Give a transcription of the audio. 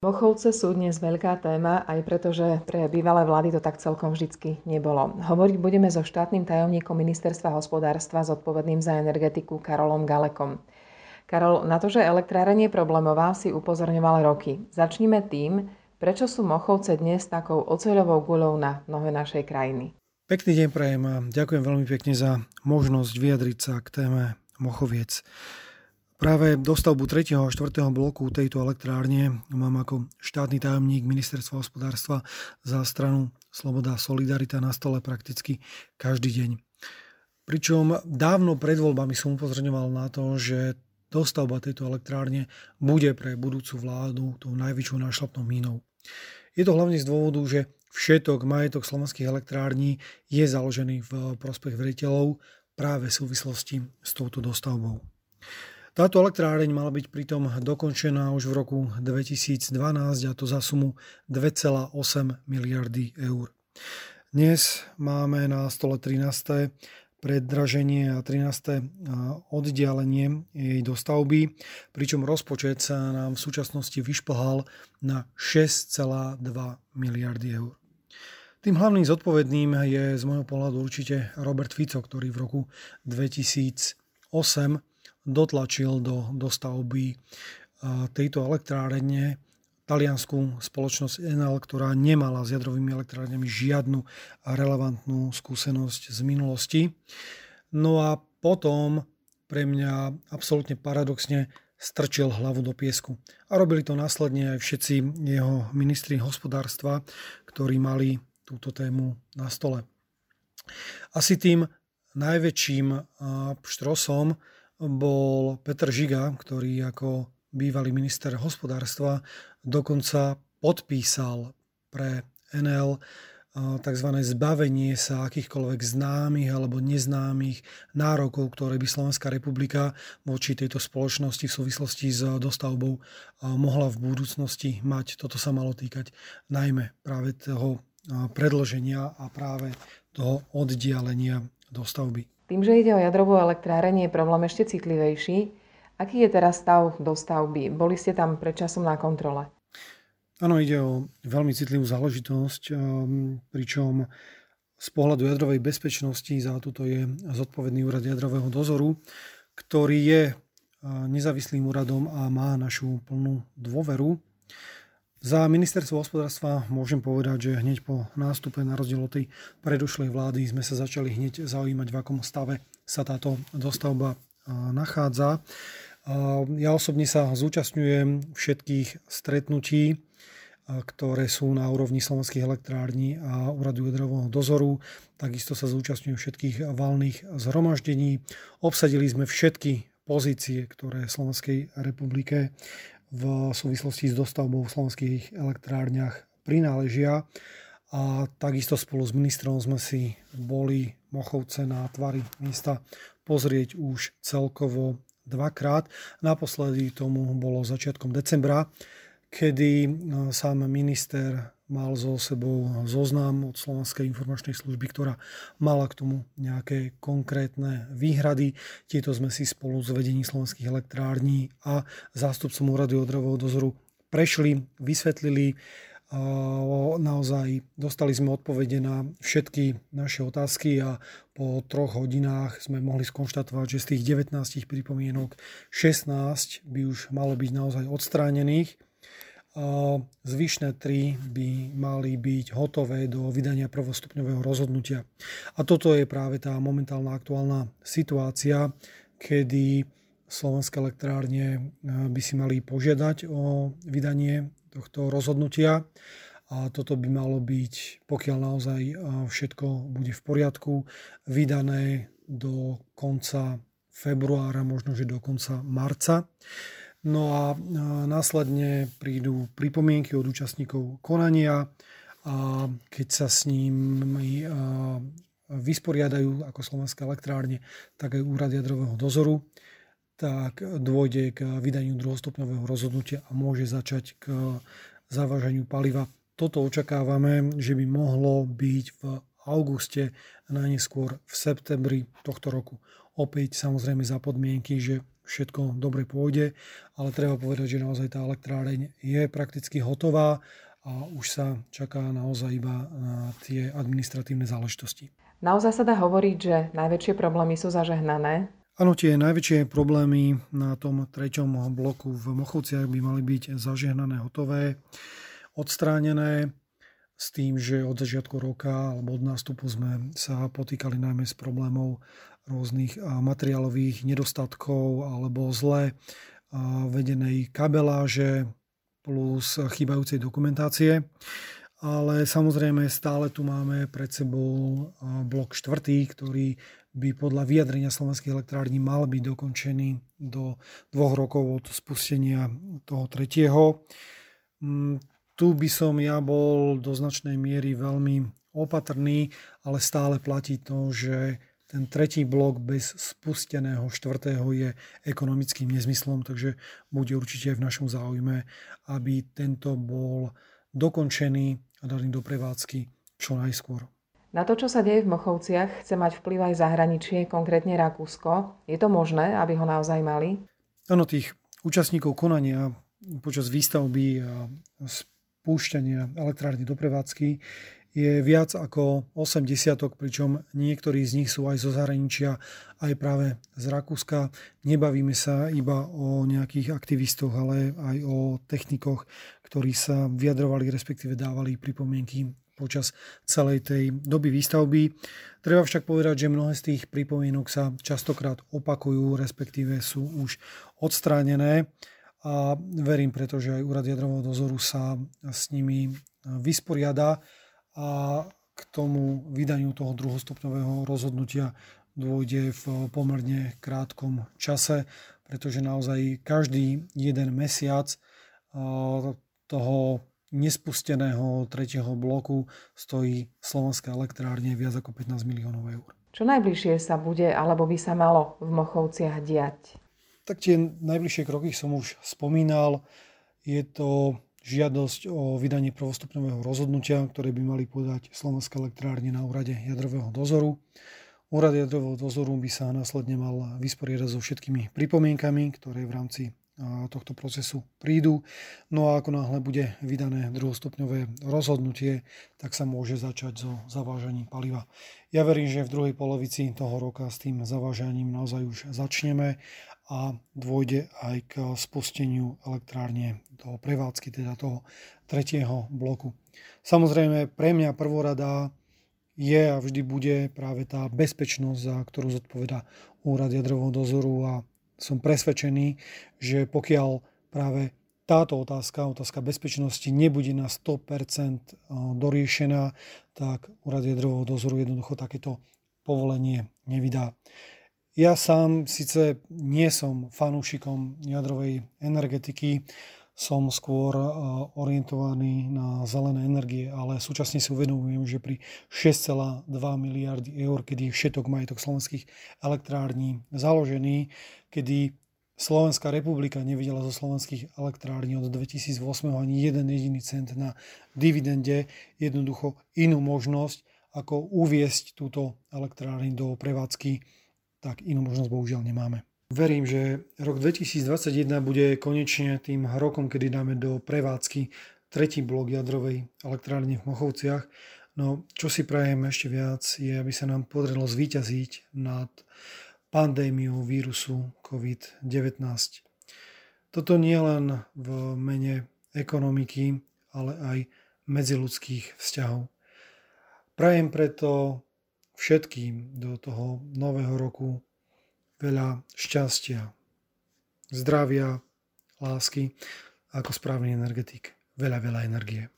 Mochovce sú dnes veľká téma, aj preto, že pre bývalé vlády to tak celkom vždycky nebolo. Hovoriť budeme so štátnym tajomníkom ministerstva hospodárstva zodpovedným za energetiku Karolom Galekom. Karol, na to, že elektrárenie je problémová, si upozorňoval roky. Začnime tým, prečo sú Mochovce dnes takou oceľovou guľou na nohe našej krajiny. Pekný deň prajem a ďakujem veľmi pekne za možnosť vyjadriť sa k téme Mochoviec. Práve dostavbu 3. a 4. bloku tejto elektrárne mám ako štátny tajomník ministerstva hospodárstva za stranu Sloboda a Solidarita na stole prakticky každý deň. Pričom dávno pred voľbami som upozorňoval na to, že dostavba tejto elektrárne bude pre budúcu vládu tou najväčšou nášlapnou mínou. Je to hlavne z dôvodu, že všetok majetok slovenských elektrární je založený v prospech veriteľov práve v súvislosti s touto dostavbou. Táto elektráreň mala byť pritom dokončená už v roku 2012 a to za sumu 2,8 miliardy eur. Dnes máme na stole 13. preddraženie a 13. oddialenie jej dostavby, pričom rozpočet sa nám v súčasnosti vyšplhal na 6,2 miliardy eur. Tým hlavným zodpovedným je z môjho pohľadu určite Robert Fico, ktorý v roku 2008 dotlačil do dostavby tejto elektrárne taliansku spoločnosť Enel, ktorá nemala s jadrovými elektrárňami žiadnu relevantnú skúsenosť z minulosti. No a potom pre mňa absolútne paradoxne strčil hlavu do piesku. A robili to následne aj všetci jeho ministri hospodárstva, ktorí mali túto tému na stole. Asi tým najväčším štrosom bol Petr Žiga, ktorý ako bývalý minister hospodárstva dokonca podpísal pre NL tzv. zbavenie sa akýchkoľvek známych alebo neznámych nárokov, ktoré by Slovenská republika voči tejto spoločnosti v súvislosti s dostavbou mohla v budúcnosti mať. Toto sa malo týkať najmä práve toho predloženia a práve toho oddialenia dostavby. Tým, že ide o jadrovú elektráreň, je problém ešte citlivejší. Aký je teraz stav dostavby? Boli ste tam pred časom na kontrole? Áno, ide o veľmi citlivú záležitosť, ehm, pričom z pohľadu jadrovej bezpečnosti za túto je zodpovedný úrad jadrového dozoru, ktorý je nezávislým úradom a má našu plnú dôveru. Za ministerstvo hospodárstva môžem povedať, že hneď po nástupe na rozdiel od tej predošlej vlády sme sa začali hneď zaujímať, v akom stave sa táto dostavba nachádza. Ja osobne sa zúčastňujem všetkých stretnutí, ktoré sú na úrovni slovenských elektrární a úradu jadrového dozoru. Takisto sa zúčastňujem všetkých valných zhromaždení. Obsadili sme všetky pozície, ktoré Slovenskej republike v súvislosti s dostavbou v slovenských elektrárniach prináležia. A takisto spolu s ministrom sme si boli Mochovce na tvary miesta pozrieť už celkovo dvakrát. Naposledy tomu bolo začiatkom decembra, kedy no, sám minister mal so sebou zoznam od Slovenskej informačnej služby, ktorá mala k tomu nejaké konkrétne výhrady. Tieto sme si spolu s vedením slovenských elektrární a zástupcom úradu jadrového dozoru prešli, vysvetlili, naozaj dostali sme odpovede na všetky naše otázky a po troch hodinách sme mohli skonštatovať, že z tých 19 pripomienok 16 by už malo byť naozaj odstránených Zvyšné tri by mali byť hotové do vydania prvostupňového rozhodnutia. A toto je práve tá momentálna aktuálna situácia, kedy slovenské elektrárne e, by si mali požiadať o vydanie tohto rozhodnutia. A toto by malo byť, pokiaľ naozaj e, všetko bude v poriadku, vydané do konca februára, možno že do konca marca. No a následne prídu pripomienky od účastníkov konania a keď sa s nimi vysporiadajú ako slovenské elektrárne, tak aj úrad jadrového dozoru, tak dôjde k vydaniu druhostupňového rozhodnutia a môže začať k zavážaniu paliva. Toto očakávame, že by mohlo byť v auguste, najneskôr v septembri tohto roku. Opäť samozrejme za podmienky, že všetko dobre pôjde, ale treba povedať, že naozaj tá elektráreň je prakticky hotová a už sa čaká naozaj iba na tie administratívne záležitosti. Naozaj sa dá hovoriť, že najväčšie problémy sú zažehnané? Áno, tie najväčšie problémy na tom treťom bloku v Mochovciach by mali byť zažehnané, hotové, odstránené s tým, že od začiatku roka alebo od nástupu sme sa potýkali najmä s problémov rôznych materiálových nedostatkov alebo zle vedenej kabeláže plus chýbajúcej dokumentácie. Ale samozrejme stále tu máme pred sebou blok štvrtý, ktorý by podľa vyjadrenia slovenských elektrární mal byť dokončený do dvoch rokov od spustenia toho tretieho. Tu by som ja bol do značnej miery veľmi opatrný, ale stále platí to, že ten tretí blok bez spusteného štvrtého je ekonomickým nezmyslom, takže bude určite v našom záujme, aby tento bol dokončený a daný do prevádzky čo najskôr. Na to, čo sa deje v Mochovciach, chce mať vplyv aj zahraničie, konkrétne Rakúsko. Je to možné, aby ho naozaj mali? Áno, tých účastníkov konania počas výstavby a spúšťania elektrárny do prevádzky je viac ako 8 desiatok, pričom niektorí z nich sú aj zo zahraničia, aj práve z Rakúska. Nebavíme sa iba o nejakých aktivistoch, ale aj o technikoch, ktorí sa vyjadrovali, respektíve dávali pripomienky počas celej tej doby výstavby. Treba však povedať, že mnohé z tých pripomienok sa častokrát opakujú, respektíve sú už odstránené a verím preto, že aj úrad jadrového dozoru sa s nimi vysporiada a k tomu vydaniu toho druhostupňového rozhodnutia dôjde v pomerne krátkom čase, pretože naozaj každý jeden mesiac toho nespusteného tretieho bloku stojí Slovenská elektrárne viac ako 15 miliónov eur. Čo najbližšie sa bude alebo by sa malo v Mochovciach diať? Tak tie najbližšie kroky som už spomínal. Je to žiadosť o vydanie prvostupňového rozhodnutia, ktoré by mali podať Slovenská elektrárne na úrade jadrového dozoru. Úrad jadrového dozoru by sa následne mal vysporiadať so všetkými pripomienkami, ktoré v rámci tohto procesu prídu. No a ako náhle bude vydané druhostupňové rozhodnutie, tak sa môže začať so zavážaním paliva. Ja verím, že v druhej polovici toho roka s tým zavážaním naozaj už začneme a dôjde aj k spusteniu elektrárne toho prevádzky, teda toho tretieho bloku. Samozrejme pre mňa prvorada je a vždy bude práve tá bezpečnosť, za ktorú zodpoveda úrad jadrového dozoru a som presvedčený, že pokiaľ práve táto otázka, otázka bezpečnosti nebude na 100% eh, doriešená, tak úrad jadrového dozoru jednoducho takéto povolenie nevydá. Ja sám síce nie som fanúšikom jadrovej energetiky, som skôr eh, orientovaný na zelené energie, ale súčasne si uvedomujem, že pri 6,2 miliardy eur, kedy je všetok majetok slovenských elektrární založený, kedy Slovenská republika nevidela zo slovenských elektrární od 2008 ani jeden jediný cent na dividende, jednoducho inú možnosť, ako uviesť túto elektrárny do prevádzky, tak inú možnosť bohužiaľ nemáme. Verím, že rok 2021 bude konečne tým rokom, kedy dáme do prevádzky tretí blok jadrovej elektrárne v Mochovciach. No, čo si prajem ešte viac, je, aby sa nám podarilo zvíťaziť nad pandémiou vírusu COVID-19. Toto nie len v mene ekonomiky, ale aj medziludských vzťahov. Prajem preto všetkým do toho nového roku veľa šťastia, zdravia, lásky ako správny energetik. Veľa, veľa energie.